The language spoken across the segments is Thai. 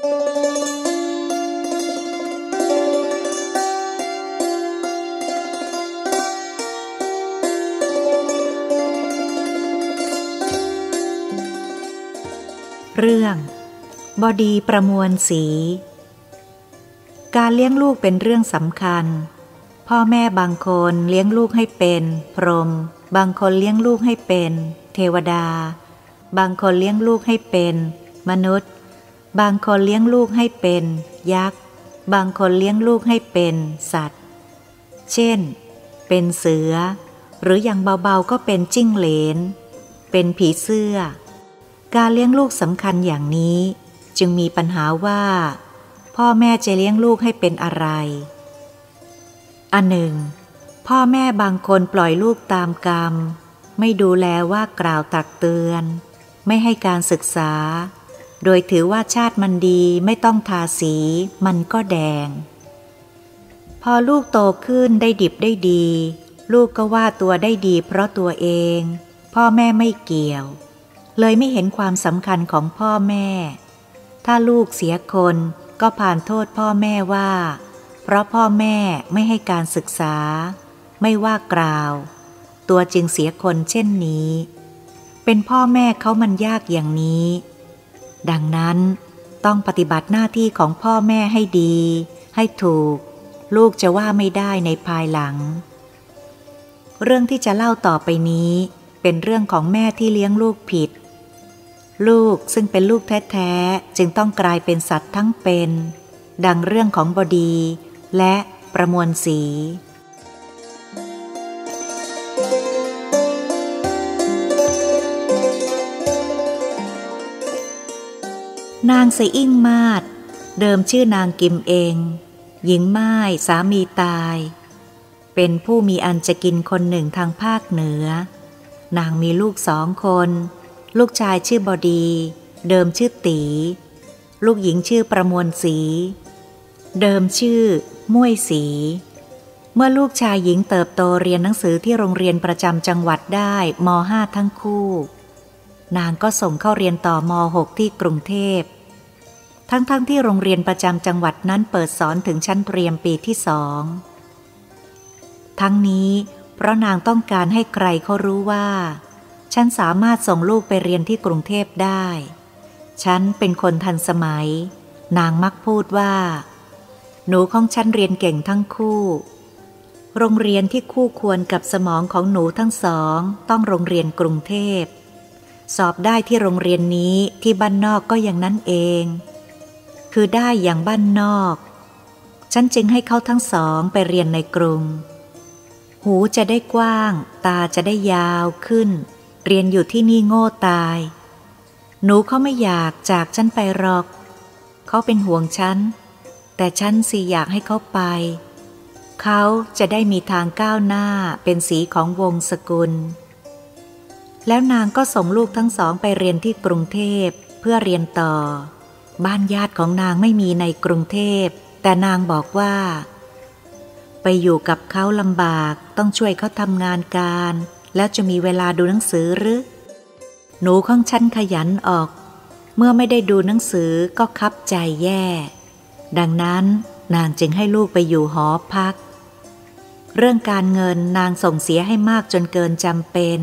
เรื่องบอดีประมวลสี การเลี้ยงลูกเป็นเรื่องสำคัญ พ่อแม่บางคนเลี้ยงลูกให้เป็น พรหมบางคนเลี้ยงลูกให้เป็น เทวดา บางคนเลี้ยงลูกให้เป็น มนุษย์ บางคนเลี้ยงลูกให้เป็น ยักษ์ บางคนเลี้ยงลูกให้เป็นสัตว์ เช่น เป็นเสือ หรืออย่างเบาๆก็เป็นจิ้งเหลน เป็นผีเสื้อ การเลี้ยงลูกสำคัญอย่างนี้ จึงมีปัญหาว่า พ่อแม่จะเลี้ยงลูกให้เป็นอะไร อันหนึ่ง พ่อแม่บางคนปล่อยลูกตามกรรม ไม่ดูแลว่ากล่าวตักเตือน ไม่ให้การศึกษา โดยถือว่าชาติมันดีไม่ต้องทาสี มันก็แดง พอลูกโตขึ้นได้ดิบได้ดี ลูกก็ว่าตัวได้ดีเพราะตัวเอง พ่อแม่ไม่เกี่ยว เลยไม่เห็นความสำคัญของพ่อแม่ ถ้าลูกเสียคนก็ผ่านโทษพ่อแม่ว่า เพราะพ่อแม่ไม่ให้การศึกษา ไม่ว่ากล่าว ตัวจึงเสียคนเช่นนี้ เป็นพ่อแม่เขามันยากอย่างนี้ ดังนั้นต้องปฏิบัติหน้าที่ของพ่อแม่ให้ดี ให้ถูก ลูกจะว่าไม่ได้ในภายหลัง เรื่องที่จะเล่าต่อไปนี้เป็นเรื่องของแม่ที่เลี้ยงลูกผิด ลูกซึ่งเป็นลูกแท้ๆ จึงต้องกลายเป็นสัตว์ทั้งเป็น ดังเรื่องของบดี และประมวลสี นางเสอิ่งมาศเดิมชื่อนางกิมเอง หญิงไม้สามีตาย เป็นผู้มีอันจะกินคนหนึ่งทางภาคเหนือ นางมีลูกสองคน ลูกชายชื่อบดี เดิมชื่อตี ลูกหญิงชื่อประมวลสี เดิมชื่อม่วยสี เมื่อลูกชายหญิงเติบโตเรียนหนังสือที่โรงเรียนประจำจังหวัดได้ม .5 ทั้งคู่ นางก็ส่งเข้าเรียนต่อม .6 ที่กรุงเทพ ทั้งๆทที่โรงเรียนประจำจังหวัดนั้นเปิดสอนถึงชั้นเตรียมปีที่สอง ทั้งนี้เพราะนางต้องการให้ใครเขารู้ว่า ฉันสามารถส่งลูกไปเรียนที่กรุงเทพได้ ฉันเป็นคนทันสมัย นางมักพูดว่า หนูของฉันเรียนเก่งทั้งคู่ โรงเรียนที่คู่ควรกับสมองของหนูทั้งสอง ต้องโรงเรียนกรุงเทพ สอบได้ที่โรงเรียนนี้ที่บ้านนอกก็อย่างนั้นเอง คือได้อย่างบ้านนอก ฉันจึงให้เขาทั้งสองไปเรียนในกรุง หูจะได้กว้าง ตาจะได้ยาวขึ้น เรียนอยู่ที่นี่โง่ตาย หนูเขาไม่อยากจากฉันไปหรอก เขาเป็นห่วงฉัน แต่ฉันสิอยากให้เขาไป เขาจะได้มีทางก้าวหน้าเป็นสีของวงสกุล แล้วนางก็ส่งลูกทั้งสองไปเรียนที่กรุงเทพเพื่อเรียนต่อ บ้านญาติของนางไม่มีในกรุงเทพ แต่นางบอกว่า ไปอยู่กับเขาลำบากต้องช่วยเขาทำงานการ แล้วจะมีเวลาดูหนังสือหรือ หนูของฉันขยันออก เมื่อไม่ได้ดูหนังสือก็คับใจแย่ ดังนั้นนางจึงให้ลูกไปอยู่หอพัก เรื่องการเงินนางส่งเสียให้มากจนเกินจำเป็น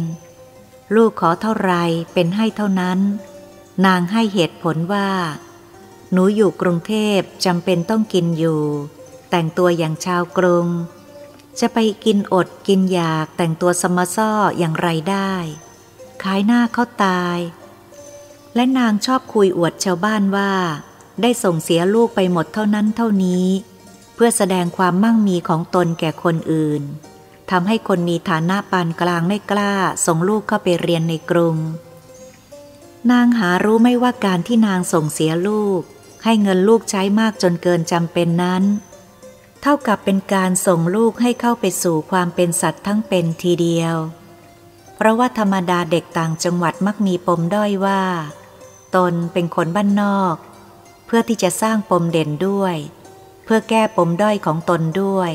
ลูกขอเท่าไรเป็นให้เท่านั้น นางให้เหตุผลว่า หนูอยู่กรุงเทพจำเป็นต้องกินอยู่ แต่งตัวอย่างชาวกรุง จะไปกินอดกินอยากแต่งตัวสมซ่ออย่างไรได้ ขายหน้าเขาตาย และนางชอบคุยอวดชาวบ้านว่า ได้ส่งเสียลูกไปหมดเท่านั้นเท่านี้ เพื่อแสดงความมั่งมีของตนแก่คนอื่นทำให้คนมีฐานะปานกลางไม่กล้า ส่งลูกเข้าไปเรียนในกรุง นางหารู้ไม่ว่าการที่นางส่งเสียลูก ให้เงินลูกใช้มากจนเกินจำเป็นนั้น เท่ากับเป็นการส่งลูกให้เข้าไปสู่ความเป็นสัตว์ทั้งเป็นทีเดียว เพราะว่าธรรมดาเด็กต่างจังหวัดมักมีปมด้อยว่า ตนเป็นคนบ้านนอก เพื่อที่จะสร้างปมเด่นด้วย เพื่อแก้ปมด้อยของตนด้วย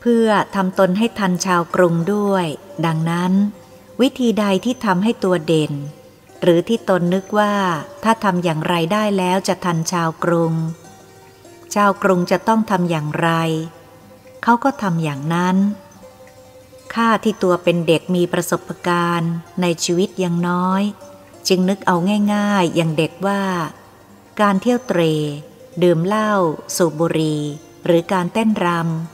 เพื่อทำตนให้ทันชาวกรุงด้วย ดังนั้น วิธีใดที่ทำให้ตัวเด่น หรือที่ตนนึกว่าถ้าทำอย่างไรได้แล้วจะทันชาวกรุง ชาวกรุงจะต้องทำอย่างไร เขาก็ทำอย่างนั้น ข้าที่ตัวเป็นเด็กมีประสบการณ์ในชีวิตยังน้อย จึงนึกเอาง่ายๆ อย่างเด็กว่า การเที่ยวเตร ดื่มเหล้าสูบบุหรี่หรือการเต้นร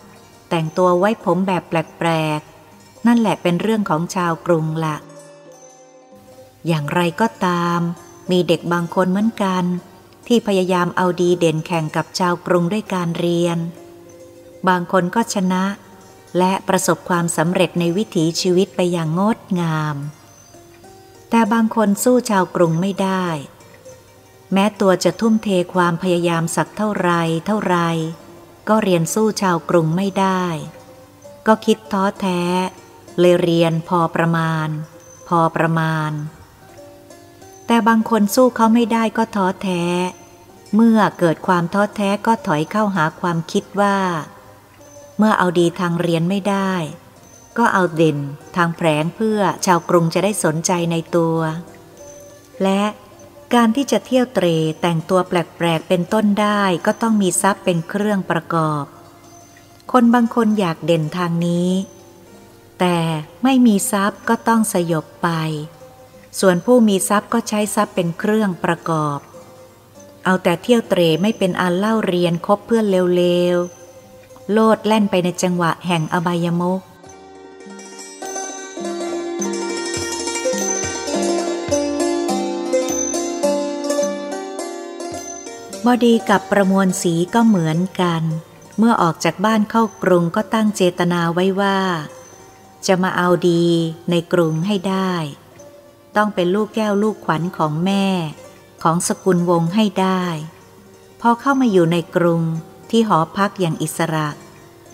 ำแต่งตัวไว้ผมแบบแปลกๆ นั่นแหละเป็นเรื่องของชาวกรุงละ อย่างไรก็ตาม มีเด็กบางคนเหมือนกัน ที่พยายามเอาดีเด่นแข่งกับชาวกรุงด้วยการเรียน บางคนก็ชนะ และประสบความสำเร็จในวิถีชีวิตไปอย่างงดงาม แต่บางคนสู้ชาวกรุงไม่ได้ แม้ตัวจะทุ่มเทความพยายามสักเท่าไรเท่าไร ก็เรียนสู้ชาวกรุงไม่ได้ ก็คิดท้อแท้ เลยเรียนพอประมาณ พอประมาณ แต่บางคนสู้เขาไม่ได้ก็ท้อแท้ เมื่อเกิดความท้อแท้ก็ถอยเข้าหาความคิดว่า เมื่อเอาดีทางเรียนไม่ได้ ก็เอาเด่นทางแผลงเพื่อชาวกรุงจะได้สนใจในตัว และการที่จะเที่ยวเตรแต่งตัวแปลกๆเป็นต้นได้ก็ต้องมีทรัพย์เป็นเครื่องประกอบ คนบางคนอยากเด่นทางนี้ แต่ไม่มีทรัพย์ก็ต้องสยบไป ส่วนผู้มีทรัพย์ก็ใช้ทรัพย์เป็นเครื่องประกอบ เอาแต่เที่ยวเตรไม่เป็นอันเล่าเรียนคบเพื่อนเร็วๆ โลดแล่นไปในจังหวะแห่งอบายมุกบอดีกับประมวลสีก็เหมือนกัน เมื่อออกจากบ้านเข้ากรุงก็ตั้งเจตนาไว้ว่า จะมาเอาดีในกรุงให้ได้ ต้องเป็นลูกแก้วลูกขวัญของแม่ ของสกุลวงให้ได้ พอเข้ามาอยู่ในกรุงที่หอพักอย่างอิสระ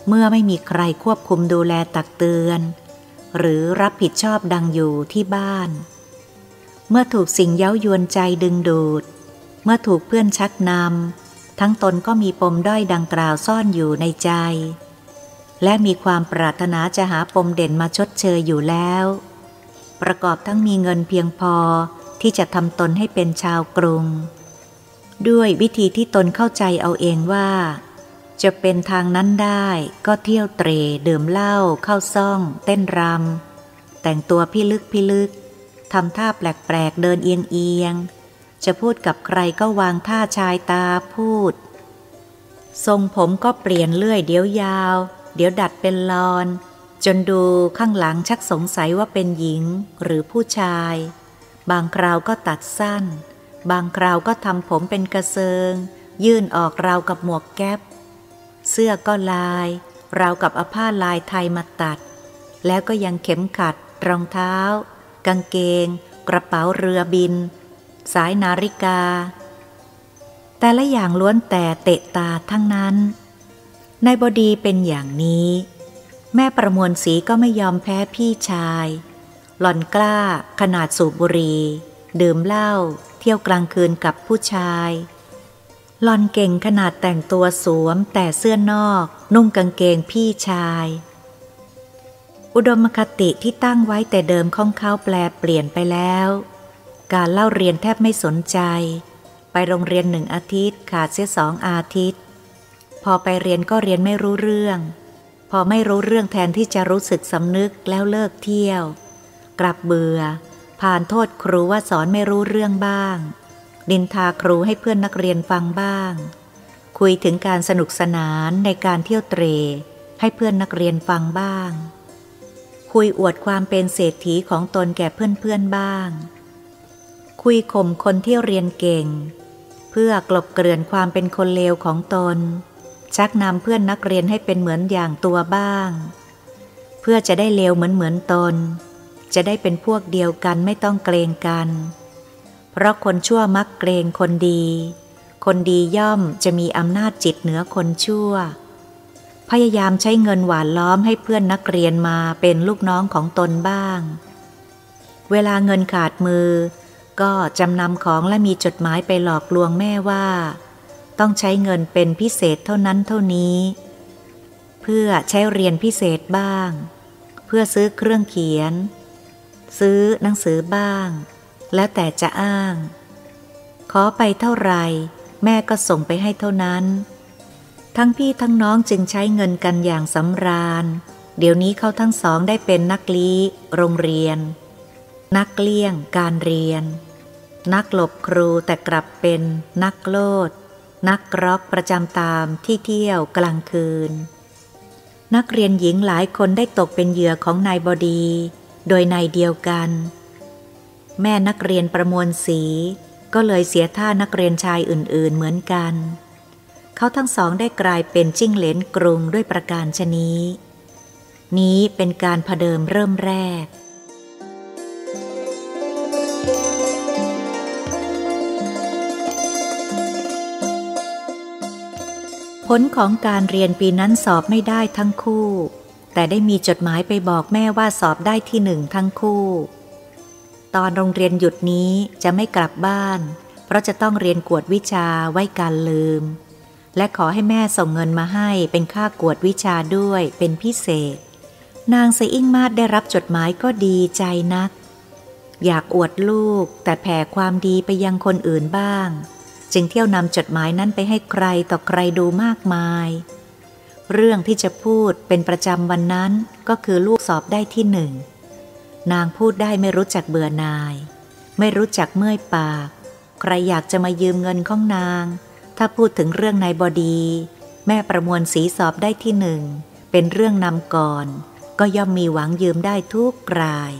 เมื่อไม่มีใครควบคุมดูแลตักเตือน หรือรับผิดชอบดังอยู่ที่บ้าน เมื่อถูกสิ่งเย้ายวนใจดึงดูด เมื่อถูกเพื่อนชักนำทั้งตนก็มีปมด้อยดังกล่าวซ่อนอยู่ในใจ และมีความปรารถนาจะหาปมเด่นมาชดเชยอยู่แล้ว ประกอบทั้งมีเงินเพียงพอที่จะทำตนให้เป็นชาวกรุง ด้วยวิธีที่ตนเข้าใจเอาเองว่า จะเป็นทางนั้นได้ก็เที่ยวเตรดื่มเหล้าเข้าซ่อง เต้นรำแต่งตัวพิลึกพิลึกทำท่าแปลกๆเดินเอียงเอียงจะพูดกับใครก็วางท่าชายตาพูด ทรงผมก็เปลี่ยนเลื่อยเดี๋ยวยาว เดี๋ยวดัดเป็นลอน จนดูข้างหลังชักสงสัยว่าเป็นหญิงหรือผู้ชาย บางคราวก็ตัดสั้น บางคราวก็ทำผมเป็นกระเซิง ยื่นออกราวกับหมวกแก๊ป เสื้อก็ลาย ราวกับอาผ้าลายไทยมาตัด แล้วก็ยังเข็มขัด รองเท้า กางเกง กระเป๋าเรือบิน สายนาฬิกา แต่ละอย่างล้วนแต่เตะตาทั้งนั้นในบดีเป็นอย่างนี้ แม่ประมวลสีก็ไม่ยอมแพ้พี่ชาย หล่อนกล้า ขนาดสูบบุหรี่ดื่มเหล้าเที่ยวกลางคืนกับผู้ชาย หล่อนเก่งขนาดแต่งตัวสวม แต่เสื้อนอก นุ่งกางเกงพี่ชาย อุดมคติที่ตั้งไว้แต่เดิมของเขาแปลเปลี่ยนไปแล้ว การเล่าเรียนแทบไม่สนใจ ไปโรงเรียนหนึ่งอาทิตย์ขาดเสียสองอาทิตย์ พอไปเรียนก็เรียนไม่รู้เรื่อง พอไม่รู้เรื่องแทนที่จะรู้สึกสำนึกแล้วเลิกเที่ยว กลับเบื่อ ผ่านโทษครูว่าสอนไม่รู้เรื่องบ้าง ดินทาครูให้เพื่อนนักเรียนฟังบ้าง คุยถึงการสนุกสนานในการเที่ยวเตร ให้เพื่อนนักเรียนฟังบ้าง คุยอวดความเป็นเศรษฐีของตนแก่เพื่อนๆบ้าง คุยข่มคนที่เรียนเก่ง เพื่อกลบเกลื่อนความเป็นคนเลวของตน ชักนำเพื่อนนักเรียนให้เป็นเหมือนอย่างตัวบ้าง เพื่อจะได้เลวเหมือนเหมือนตน จะได้เป็นพวกเดียวกันไม่ต้องเกรงกัน เพราะคนชั่วมักเกรงคนดี คนดีย่อมจะมีอำนาจจิตเหนือคนชั่ว พยายามใช้เงินหวานล้อมให้เพื่อนนักเรียนมาเป็นลูกน้องของตนบ้าง เวลาเงินขาดมือ ก็จำนำของและมีจดหมายไปหลอกลวงแม่ว่า ต้องใช้เงินเป็นพิเศษเท่านั้นเท่านี้ เพื่อใช้เรียนพิเศษบ้าง เพื่อซื้อเครื่องเขียน ซื้อหนังสือบ้าง แล้วแต่จะอ้าง ขอไปเท่าไรแม่ก็ส่งไปให้เท่านั้น ทั้งพี่ทั้งน้องจึงใช้เงินกันอย่างสำราญ เดี๋ยวนี้เขาทั้งสองได้เป็นนักลี้โรงเรียน นักเลี่ยงการเรียน นักหลบครูแต่กลับเป็นนักโลด นักร็อกประจำตามที่เที่ยวกลางคืน นักเรียนหญิงหลายคนได้ตกเป็นเหยื่อของนายบดี โดยนายเดียวกัน แม่นักเรียนประมวลสีก็เลยเสียท่านักเรียนชายอื่นๆเหมือนกัน เขาทั้งสองได้กลายเป็นจิ้งเหลนกรุงด้วยประการชนี้ นี้เป็นการพเดิมเริ่มแรก ผลของการเรียนปีนั้นสอบไม่ได้ทั้งคู่ แต่ได้มีจดหมายไปบอกแม่ว่าสอบได้ที่หนึ่งทั้งคู่ ตอนโรงเรียนหยุดนี้จะไม่กลับบ้าน เพราะจะต้องเรียนกวดวิชาไว้การลืม และขอให้แม่ส่งเงินมาให้เป็นค่ากวดวิชาด้วยเป็นพิเศษ นางเสอิงมาดได้รับจดหมายก็ดีใจนัก อยากอวดลูกแต่แผ่ความดีไปยังคนอื่นบ้าง จึงเที่ยวนำจดหมายนั้นไปให้ใครต่อใครดูมากมาย เรื่องที่จะพูดเป็นประจำวันนั้นก็คือลูกสอบได้ที่หนึ่ง นางพูดได้ไม่รู้จักเบื่อนาย ไม่รู้จักเมื่อยปาก ใครอยากจะมายืมเงินของนาง ถ้าพูดถึงเรื่องนายบดี แม่ประมวลสีสอบได้ที่หนึ่ง เป็นเรื่องนำก่อน ก็ย่อมมีหวังยืมได้ทุกราย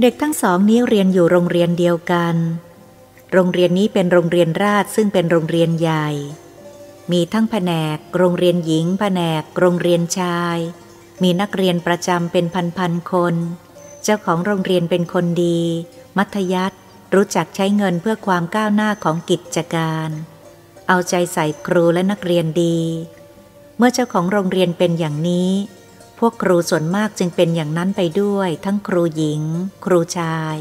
เด็กทั้งสองนี้เรียนอยู่โรงเรียนเดียวกัน โรงเรียนนี้เป็นโรงเรียนราชซึ่งเป็นโรงเรียนใหญ่ มีทั้งแผนก โรงเรียนหญิง แผนก โรงเรียนชาย มีนักเรียนประจำเป็นพันๆคน เจ้าของโรงเรียนเป็นคนดี มัธยัติรู้จักใช้เงินเพื่อความก้าวหน้าของกิจการ เอาใจใส่ครูและนักเรียนดี เมื่อเจ้าของโรงเรียนเป็นอย่างนี้ พวกครูส่วนมากจึงเป็นอย่างนั้นไปด้วย ทั้งครูหญิง ครูชาย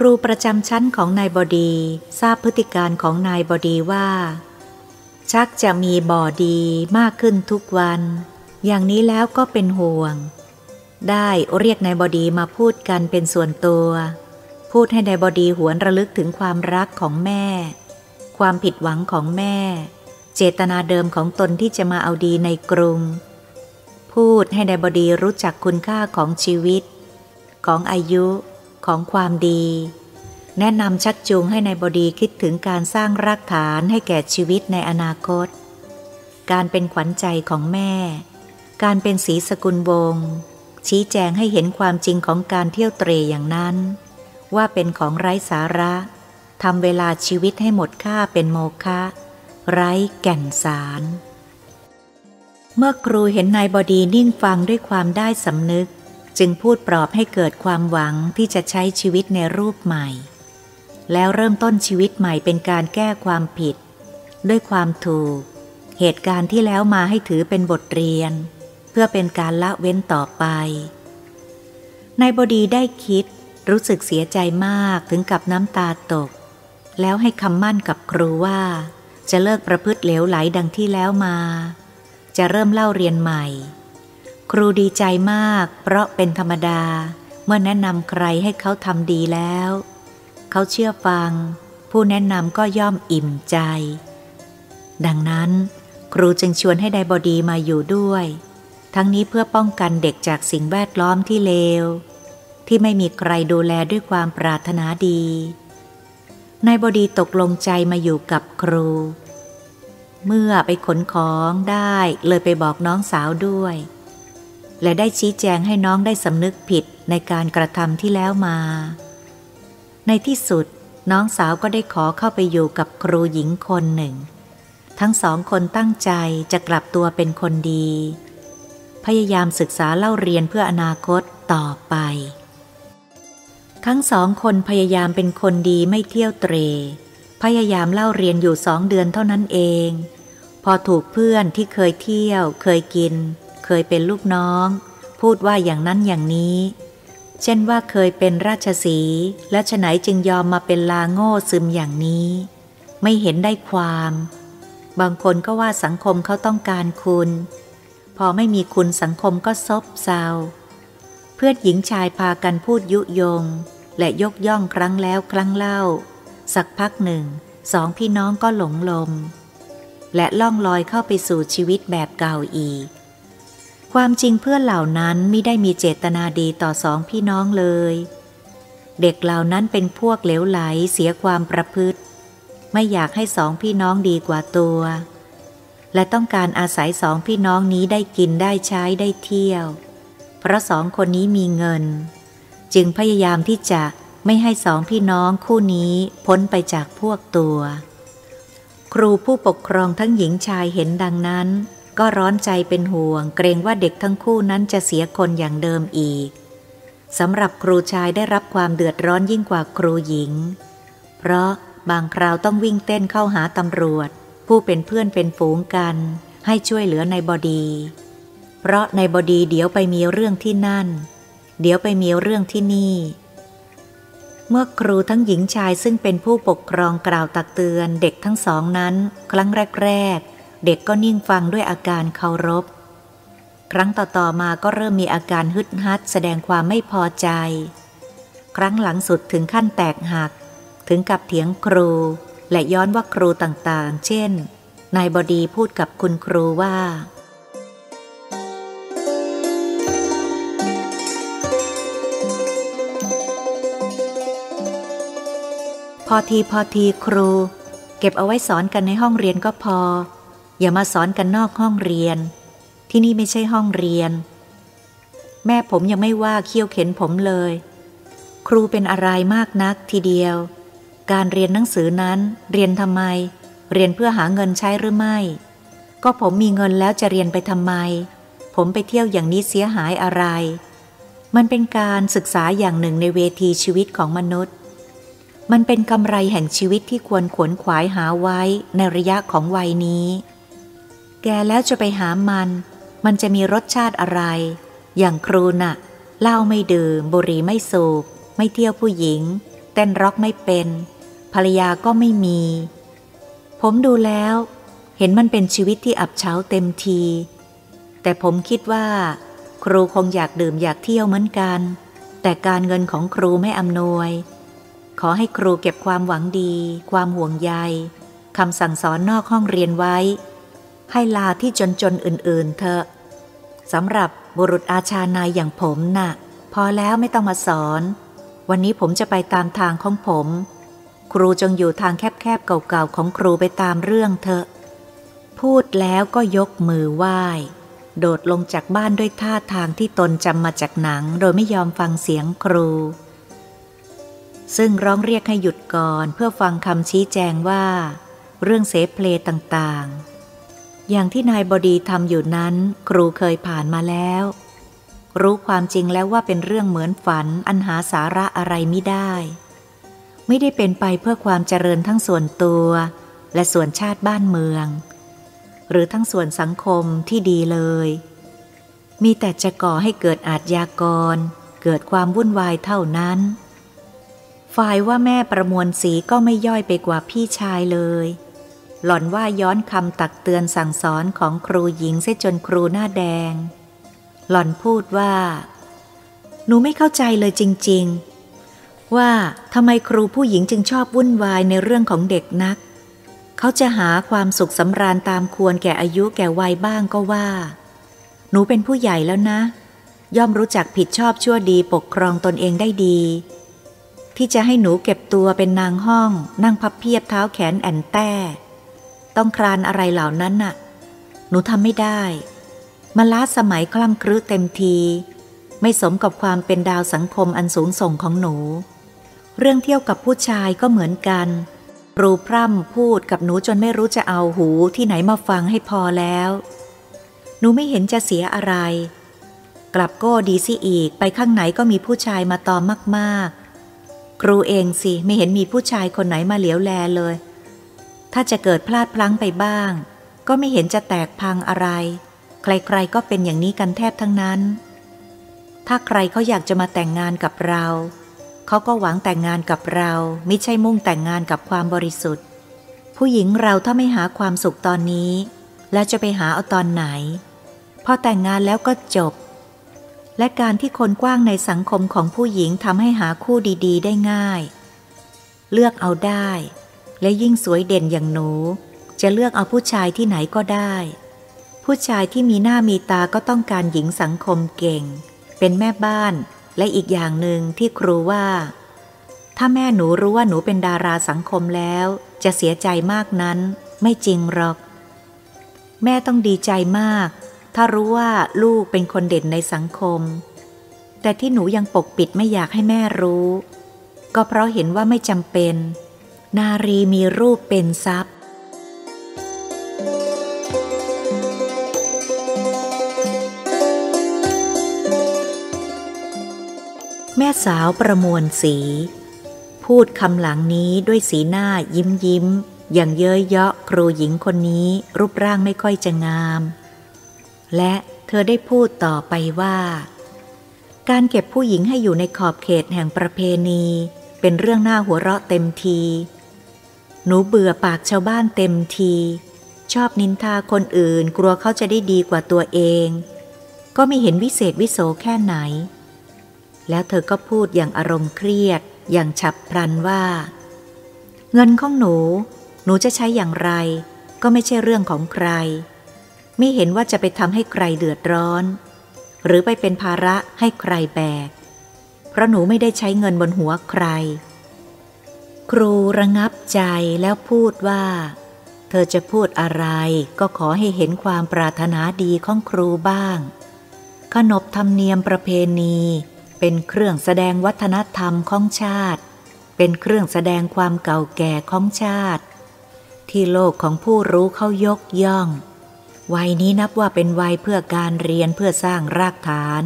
ครูประจำชั้นของนายบดี ทราบพฤติการของนายบดีว่า ชักจะมีบ่อดีมากขึ้นทุกวัน อย่างนี้แล้วก็เป็นห่วง ได้เรียกนายบดีมาพูดกันเป็นส่วนตัว พูดให้นายบดีหวนระลึกถึงความรักของแม่ ความผิดหวังของแม่ เจตนาเดิมของตนที่จะมาเอาดีในกรุง พูดให้นายบดีรู้จักคุณค่าของชีวิต ของอายุ ของความดี แนะนำชักจูงให้ในายบดีคิดถึงการสร้างรากฐานให้แก่ชีวิตในอนาคต การเป็นขวัญใจของแม่ การเป็นสีสกุลวง ชี้แจงให้เห็นความจริงของการเที่ยวเตรอย่างนั้น ว่าเป็นของไร้สาระทำเวลาชีวิตให้หมดค่าเป็นโมฆะไร้แก่นสาร เมื่อครูเห็นนายบดีนิ่งฟังด้วยความได้สำนึก จึงพูดปลอบให้เกิดความหวังที่จะใช้ชีวิตในรูปใหม่ แล้วเริ่มต้นชีวิตใหม่เป็นการแก้ความผิด ด้วยความถูก เหตุการณ์ที่แล้วมาให้ถือเป็นบทเรียน เพื่อเป็นการละเว้นต่อไปนายบดีได้คิดรู้สึกเสียใจมากถึงกับน้ำตาตก แล้วให้คำมั่นกับครูว่า จะเลิกประพฤติเหลวไหลดังที่แล้วมา จะเริ่มเล่าเรียนใหม่ ครูดีใจมากเพราะเป็นธรรมดา เมื่อแนะนำใครให้เขาทำดีแล้ว เขาเชื่อฟัง ผู้แนะนำก็ย่อมอิ่มใจ ดังนั้น ครูจึงชวนให้ไดบดีมาอยู่ด้วย ทั้งนี้เพื่อป้องกันเด็กจากสิ่งแวดล้อมที่เลว ที่ไม่มีใครดูแลด้วยความปรารถนาดีนายบดีตกลงใจมาอยู่กับครู เมื่อไปขนของได้เลยไปบอกน้องสาวด้วย และได้ชี้แจงให้น้องได้สำนึกผิดในการกระทำที่แล้วมา ในที่สุดน้องสาวก็ได้ขอเข้าไปอยู่กับครูหญิงคนหนึ่ง ทั้งสองคนตั้งใจจะกลับตัวเป็นคนดี พยายามศึกษาเล่าเรียนเพื่ออนาคตต่อไป ทั้งสองคนพยายามเป็นคนดีไม่เที่ยวเตร พยายามเล่าเรียนอยู่สองเดือนเท่านั้นเอง พอถูกเพื่อนที่เคยเที่ยวเคยกิน เคยเป็นลูกน้อง พูดว่าอย่างนั้นอย่างนี้ เช่นว่าเคยเป็นราชสีและฉไหนจึงยอมมาเป็นลาโง่ซึมอย่างนี้ ไม่เห็นได้ความ บางคนก็ว่าสังคมเขาต้องการคุณ พอไม่มีคุณสังคมก็ซบเซาเพื่อนหญิงชายพากันพูดยุยง และยกย่องครั้งแล้วครั้งเล่า สักพักหนึ่ง สองพี่น้องก็หลงลม และล่องลอยเข้าไปสู่ชีวิตแบบเก่าอีก ความจริงเพื่อนเหล่านั้นไม่ได้มีเจตนาดีต่อสองพี่น้องเลย เด็กเหล่านั้นเป็นพวกเหลวไหลเสียความประพฤติ ไม่อยากให้สองพี่น้องดีกว่าตัว และต้องการอาศัยสองพี่น้องนี้ได้กินได้ใช้ได้เที่ยว เพราะสองคนนี้มีเงิน จึงพยายามที่จะไม่ให้สองพี่น้องคู่นี้พ้นไปจากพวกตัว ครูผู้ปกครองทั้งหญิงชายเห็นดังนั้น ก็ร้อนใจเป็นห่วง เกรงว่าเด็กทั้งคู่นั้นจะเสียคนอย่างเดิมอีกสำหรับครูชายได้รับความเดือดร้อนยิ่งกว่าครูหญิง เพราะบางคราวต้องวิ่งเต้นเข้าหาตำรวจ ผู้เป็นเพื่อนเป็นฝูงกัน ให้ช่วยเหลือในบอดี เพราะในบอดีเดี๋ยวไปมีเรื่องที่นั่น เดี๋ยวไปมีเรื่องที่นี่ เมื่อครูทั้งหญิงชายซึ่งเป็นผู้ปกครองกล่าวตักเตือนเด็กทั้งสองนั้น ครั้งแรกๆ เด็กก็นิ่งฟังด้วยอาการเคารพ ครั้งต่อๆมาก็เริ่มมีอาการฮึดฮัดแสดงความไม่พอใจ ครั้งหลังสุดถึงขั้นแตกหัก ถึงกับเถียงครู และย้อนว่าครูต่างๆ เช่น นายบดีพูดกับคุณครูว่าพอทีพอทีครู เก็บเอาไว้สอนกันในห้องเรียนก็พอ อย่ามาสอนกันนอกห้องเรียน ที่นี่ไม่ใช่ห้องเรียน แม่ผมยังไม่ว่าเคี่ยวเข็นผมเลย ครูเป็นอะไรมากนักทีเดียว การเรียนหนังสือนั้น เรียนทำไม เรียนเพื่อหาเงินใช้หรือไม่ ก็ผมมีเงินแล้วจะเรียนไปทำไม ผมไปเที่ยวอย่างนี้เสียหายอะไร มันเป็นการศึกษาอย่างหนึ่งในเวทีชีวิตของมนุษย์มันเป็นกำไรแห่งชีวิตที่ควรขวนขวายหาไว้ในระยะของวัยนี้ แกแล้วจะไปหามัน มันจะมีรสชาติอะไร อย่างครูนะ่ะเหล้าไม่ดื่ม บุหรี่ไม่สูบ ไม่เที่ยวผู้หญิง เต้นร็อกไม่เป็น ภรรยาก็ไม่มี ผมดูแล้ว เห็นมันเป็นชีวิตที่อับเฉาเต็มที แต่ผมคิดว่า ครูคงอยากดื่มอยากเที่ยวเหมือนกัน แต่การเงินของครูไม่อำนวย ขอให้ครูเก็บความหวังดี ความห่วงใยคำสั่งสอนนอกห้องเรียนไว้ ให้ลาที่จนจนอื่นๆเถอะสำหรับบุรุษอาชานายอย่างผมนะ่ะ พอแล้วไม่ต้องมาสอน วันนี้ผมจะไปตามทางของผม ครูจงอยู่ทางแคบๆเก่าๆของครูไปตามเรื่องเถอะ พูดแล้วก็ยกมือไหว้ โดดลงจากบ้านด้วยท่าทางที่ตนจำมาจากหนัง โดยไม่ยอมฟังเสียงครู ซึ่งร้องเรียกให้หยุดก่อนเพื่อฟังคำชี้แจงว่า เรื่องเสเพลต่างๆ อย่างที่นายบดีทำอยู่นั้น ครูเคยผ่านมาแล้ว รู้ความจริงแล้วว่าเป็นเรื่องเหมือนฝันอันหาสาระอะไรไม่ได้ ไม่ได้เป็นไปเพื่อความเจริญทั้งส่วนตัว และส่วนชาติบ้านเมือง หรือทั้งส่วนสังคมที่ดีเลย มีแต่จะก่อให้เกิดอาทยากร เกิดความวุ่นวายเท่านั้นฝ่ายว่าแม่ประมวลสีก็ไม่ย่อยไปกว่าพี่ชายเลย หล่อนว่าย้อนคำตักเตือนสั่งสอนของครูหญิงเสียจนครูหน้าแดง หล่อนพูดว่า หนูไม่เข้าใจเลยจริง ๆ ว่าทำไมครูผู้หญิงจึงชอบวุ่นวายในเรื่องของเด็กนัก เขาจะหาความสุขสำราญตามควรแก่อายุแก่วัยบ้างก็ว่า หนูเป็นผู้ใหญ่แล้วนะ ย่อมรู้จักผิดชอบชั่วดีปกครองตนเองได้ดีที่จะให้หนูเก็บตัวเป็นนางห้อง นั่งพับเพียบเท้าแขนแอนแต้ ต้องคลานอะไรเหล่านั้นน่ะ หนูทำไม่ได้มาล้าสมัยคล่ำครื้เต็มที ไม่สมกับความเป็นดาวสังคมอันสูงส่งของหนู เรื่องเที่ยวกับผู้ชายก็เหมือนกันครูพร่ำพูดกับหนูจนไม่รู้จะเอาหูที่ไหนมาฟังให้พอแล้ว หนูไม่เห็นจะเสียอะไร กลับก็ดีสิอีกไปข้างไหนก็มีผู้ชายมาตอมมาก ๆ ครูเองสิไม่เห็นมีผู้ชายคนไหนมาเหลียวแลเลย ถ้าจะเกิดพลาดพลั้งไปบ้าง ก็ไม่เห็นจะแตกพังอะไร ใครๆก็เป็นอย่างนี้กันแทบทั้งนั้น ถ้าใครเขาอยากจะมาแต่งงานกับเรา เขาก็หวังแต่งงานกับเราไม่ใช่มุ่งแต่งงานกับความบริสุทธิ์ ผู้หญิงเราถ้าไม่หาความสุขตอนนี้ แล้วจะไปหาเอาตอนไหน พอแต่งงานแล้วก็จบ และการที่คนกว้างในสังคมของผู้หญิงทำให้หาคู่ดี ๆ ได้ง่าย เลือกเอาได้ และยิ่งสวยเด่นอย่างหนู จะเลือกเอาผู้ชายที่ไหนก็ได้ ผู้ชายที่มีหน้ามีตาก็ต้องการหญิงสังคมเก่ง เป็นแม่บ้านและอีกอย่างหนึ่งที่ครูว่า ถ้าแม่หนูรู้ว่าหนูเป็นดาราสังคมแล้ว จะเสียใจมากนั้น ไม่จริงหรอก แม่ต้องดีใจมาก ถ้ารู้ว่าลูกเป็นคนเด่นในสังคม แต่ที่หนูยังปกปิดไม่อยากให้แม่รู้ ก็เพราะเห็นว่าไม่จำเป็น นารีมีรูปเป็นทรัพย์ แม่สาวประมวลสี พูดคำหลังนี้ด้วยสีหน้ายิ้มยิ้ม อย่างเย้ยเยาะครูหญิงคนนี้รูปร่างไม่ค่อยจะงาม และเธอได้พูดต่อไปว่า การเก็บผู้หญิงให้อยู่ในขอบเขตแห่งประเพณี เป็นเรื่องน่าหัวเราะเต็มที หนูเบื่อปากชาวบ้านเต็มที ชอบนินทาคนอื่นกลัวเขาจะได้ดีกว่าตัวเอง ก็ไม่เห็นวิเศษวิโสแค่ไหน แล้วเธอก็พูดอย่างอารมณ์เครียด อย่างฉับพลันว่า เงินของหนู หนูจะใช้อย่างไร ก็ไม่ใช่เรื่องของใคร ไม่เห็นว่าจะไปทำให้ใครเดือดร้อน หรือไปเป็นภาระให้ใครแบกเพราะหนูไม่ได้ใช้เงินบนหัวใคร ครูระงับใจแล้วพูดว่า เธอจะพูดอะไรก็ขอให้เห็นความปรารถนาดีของครูบ้าง ขนบธรรมเนียมประเพณี เป็นเครื่องแสดงวัฒนธรรมของชาติ เป็นเครื่องแสดงความเก่าแก่ของชาติ ที่โลกของผู้รู้เขายกย่อง วัยนี้นับว่าเป็นวัยเพื่อการเรียนเพื่อสร้างรากฐาน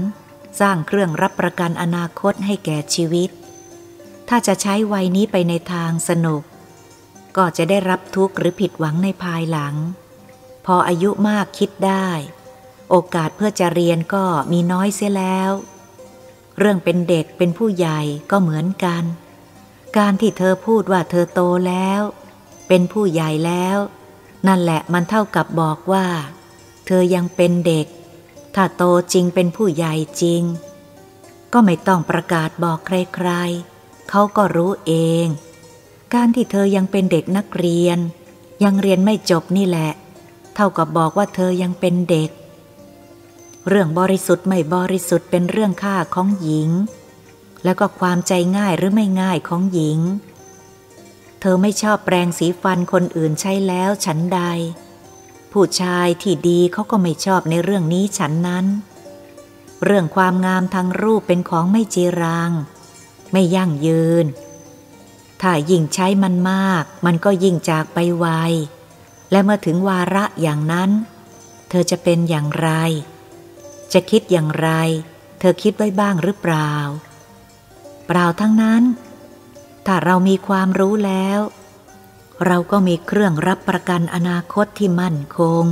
สร้างเครื่องรับประกันอนาคตให้แก่ชีวิต ถ้าจะใช้วัยนี้ไปในทางสนุก ก็จะได้รับทุกข์หรือผิดหวังในภายหลัง พออายุมากคิดได้ โอกาสเพื่อจะเรียนก็มีน้อยเสียแล้ว เรื่องเป็นเด็กเป็นผู้ใหญ่ก็เหมือนกัน การที่เธอพูดว่าเธอโตแล้ว เป็นผู้ใหญ่แล้ว นั่นแหละมันเท่ากับบอกว่า เธอยังเป็นเด็ก ถ้าโตจริงเป็นผู้ใหญ่จริง ก็ไม่ต้องประกาศบอกใครๆ เขาก็รู้เอง การที่เธอยังเป็นเด็กนักเรียน ยังเรียนไม่จบนี่แหละ เท่ากับบอกว่าเธอยังเป็นเด็ก เรื่องบริสุทธิ์ไม่บริสุทธิ์เป็นเรื่องค่าของหญิง แล้วก็ความใจง่ายหรือไม่ง่ายของหญิง เธอไม่ชอบแปรงสีฟันคนอื่นใช้แล้วฉันใด ผู้ชายที่ดีเขาก็ไม่ชอบในเรื่องนี้ฉันนั้น เรื่องความงามทางรูปเป็นของไม่จีรัง ไม่ยั่งยืน ถ้ายิ่งใช้มันมาก มันก็ยิ่งจากไปไว และเมื่อถึงวาระอย่างนั้น เธอจะเป็นอย่างไร จะคิดอย่างไร เธอคิดไว้บ้างหรือเปล่า เปล่าทั้งนั้น ถ้าเรามีความรู้แล้ว เราก็มีเครื่องรับประกันอนาคตที่มั่นคง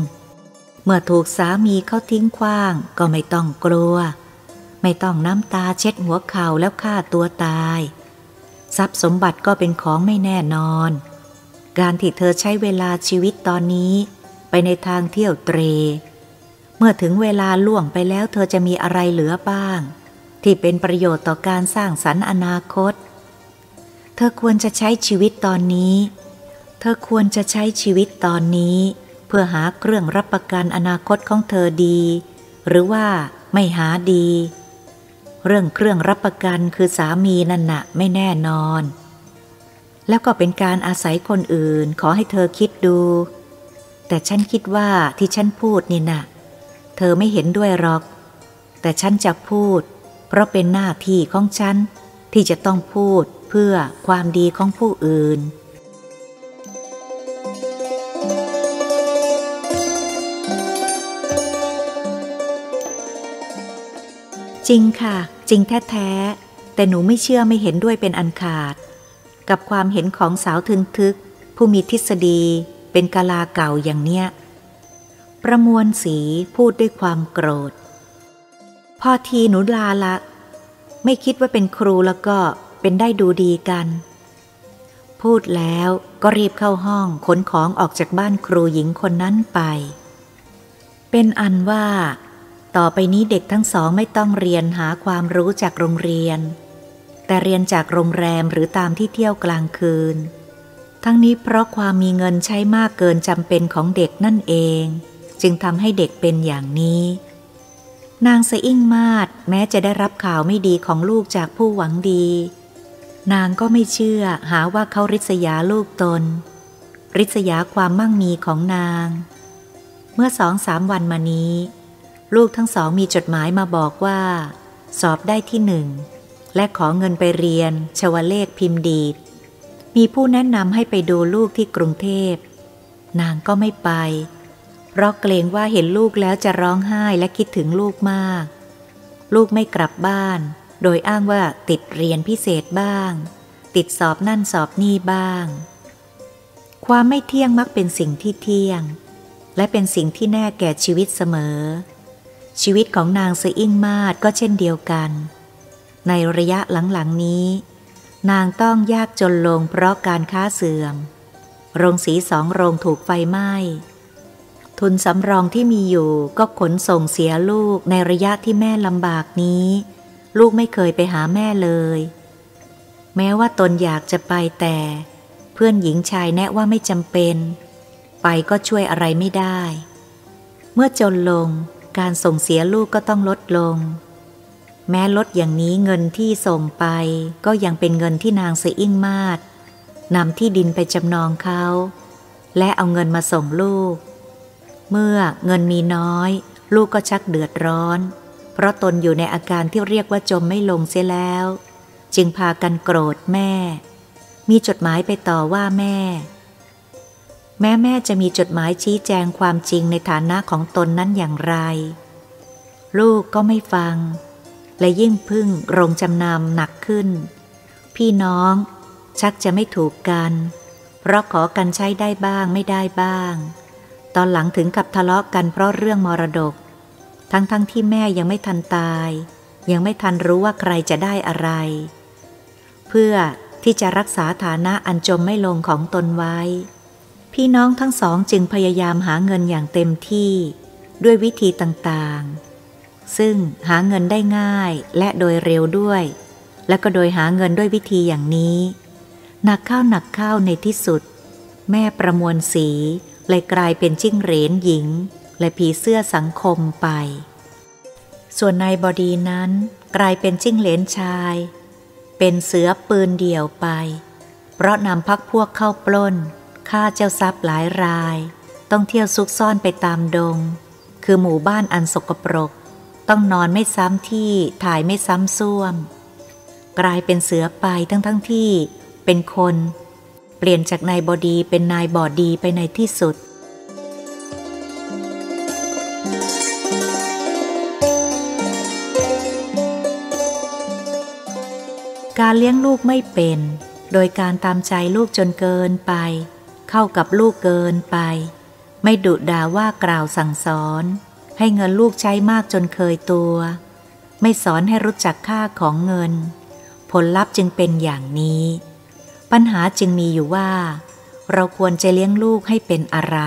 เมื่อถูกสามีเขาทิ้งขว้างก็ไม่ต้องกลัว ไม่ต้องน้ำตาเช็ดหัวเข่าแล้วฆ่าตัวตาย ทรัพย์สมบัติก็เป็นของไม่แน่นอน การที่เธอใช้เวลาชีวิตตอนนี้ ไปในทางเที่ยวเตร เมื่อถึงเวลาล่วงไปแล้วเธอจะมีอะไรเหลือบ้าง ที่เป็นประโยชน์ต่อการสร้างสรรค์อนาคต เธอควรจะใช้ชีวิตตอนนี้ เธอควรจะใช้ชีวิตตอนนี้ เพื่อหาเครื่องรับประกันอนาคตของเธอดี หรือว่าไม่หาดี เรื่องเครื่องรับประกันคือสามีนั่นนะไม่แน่นอน แล้วก็เป็นการอาศัยคนอื่นขอให้เธอคิดดู แต่ฉันคิดว่าที่ฉันพูดนี่นะเธอไม่เห็นด้วยหรอก แต่ฉันจะพูด เพราะเป็นหน้าที่ของฉัน ที่จะต้องพูดเพื่อความดีของผู้อื่นจริงค่ะ จริงแท้ๆ แต่หนูไม่เชื่อไม่เห็นด้วยเป็นอันขาด กับความเห็นของสาวทึนทึก ผู้มีทฤษฎีเป็นกาลาเก่าอย่างเนี้ย ประมวลสีพูดด้วยความโกรธ พอทีหนูลาละ ไม่คิดว่าเป็นครูแล้วก็เป็นได้ดูดีกัน พูดแล้วก็รีบเข้าห้องขนของออกจากบ้านครูหญิงคนนั้นไป เป็นอันว่า ต่อไปนี้เด็กทั้งสองไม่ต้องเรียนหาความรู้จากโรงเรียน แต่เรียนจากโรงแรมหรือตามที่เที่ยวกลางคืน ทั้งนี้เพราะความมีเงินใช้มากเกินจำเป็นของเด็กนั่นเอง จึงทำให้เด็กเป็นอย่างนี้ นางสอิ่งมาดแม้จะได้รับข่าวไม่ดีของลูกจากผู้หวังดี นางก็ไม่เชื่อหาว่าเขาริษยาลูกตน ริษยาความมั่งมีของนาง เมื่อสองสามวันมานี้ ลูกทั้งสองมีจดหมายมาบอกว่า สอบได้ที่หนึ่ง และขอเงินไปเรียน ชวเลขพิมพ์ดีด มีผู้แนะนำให้ไปดูลูกที่กรุงเทพ นางก็ไม่ไป เพราะเกรงว่าเห็นลูกแล้วจะร้องไห้และคิดถึงลูกมาก ลูกไม่กลับบ้าน โดยอ้างว่าติดเรียนพิเศษบ้าง ติดสอบนั่นสอบนี่บ้าง ความไม่เที่ยงมักเป็นสิ่งที่เที่ยง และเป็นสิ่งที่แน่แก่ชีวิตเสมอ ชีวิตของนางเสอิ่งมาดก็เช่นเดียวกัน ในระยะหลังๆนี้ นางต้องยากจนลงเพราะการค้าเสื่อม โรงสีสองโรงถูกไฟไหม้ ทุนสำรองที่มีอยู่ก็ขนส่งเสียลูกในระยะที่แม่ลำบากนี้ ลูกไม่เคยไปหาแม่เลย แม้ว่าตนอยากจะไปแต่ เพื่อนหญิงชายแนะว่าไม่จำเป็น ไปก็ช่วยอะไรไม่ได้ เมื่อจนลง การส่งเสียลูกก็ต้องลดลง แม้ลดอย่างนี้เงินที่ส่งไป ก็ยังเป็นเงินที่นางเสอิ่งมาดนำที่ดินไปจำนองเขา และเอาเงินมาส่งลูก เมื่อเงินมีน้อย ลูกก็ชักเดือดร้อน เพราะตนอยู่ในอาการที่เรียกว่าจมไม่ลงเสียแล้ว จึงพากันโกรธแม่ มีจดหมายไปต่อว่าแม่ แม้แม่จะมีจดหมายชี้แจงความจริงในฐานะของตนนั้นอย่างไร ลูกก็ไม่ฟัง และยิ่งพึ่งโรงจำนำหนักขึ้น พี่น้อง ชักจะไม่ถูกกัน เพราะขอกันใช้ได้บ้างไม่ได้บ้าง ตอนหลังถึงกับทะเลาะกันเพราะเรื่องมรดก ทั้งๆทที่แม่ยังไม่ทันตาย ยังไม่ทันรู้ว่าใครจะได้อะไร เพื่อที่จะรักษาฐานะอันจมไม่ลงของตนไว้ พี่น้องทั้งสองจึงพยายามหาเงินอย่างเต็มที่ด้วยวิธีต่างๆ ซึ่งหาเงินได้ง่ายและโดยเร็วด้วย และก็โดยหาเงินด้วยวิธีอย่างนี้ หนักเข้าหนักเข้าในที่สุด แม่ประมวลสีเลยกลายเป็นจิ้งเหรนหญิง และผีเสื้อสังคมไป ส่วนนายบอดีนั้นกลายเป็นจิ้งเหลนชาย เป็นเสือปืนเดี่ยวไป เพราะนำพักพวกเข้าปล้น ฆ่าเจ้าทรัพย์หลายราย ต้องเที่ยวซุกซ่อนไปตามดง คือหมู่บ้านอันสกปรก ต้องนอนไม่ซ้ำที่ถ่ายไม่ซ้ำซ่วม กลายเป็นเสือไปทั้งทั้งที่เป็นคน เปลี่ยนจากนายบอดีเป็นนายบอดีไปในที่สุดการเลี้ยงลูกไม่เป็น โดยการตามใจลูกจนเกินไป เข้ากับลูกเกินไป ไม่ดุด่าว่ากล่าวสั่งสอน ให้เงินลูกใช้มากจนเคยตัว ไม่สอนให้รู้จักค่าของเงิน ผลลัพธ์จึงเป็นอย่างนี้ ปัญหาจึงมีอยู่ว่า เราควรจะเลี้ยงลูกให้เป็นอะไร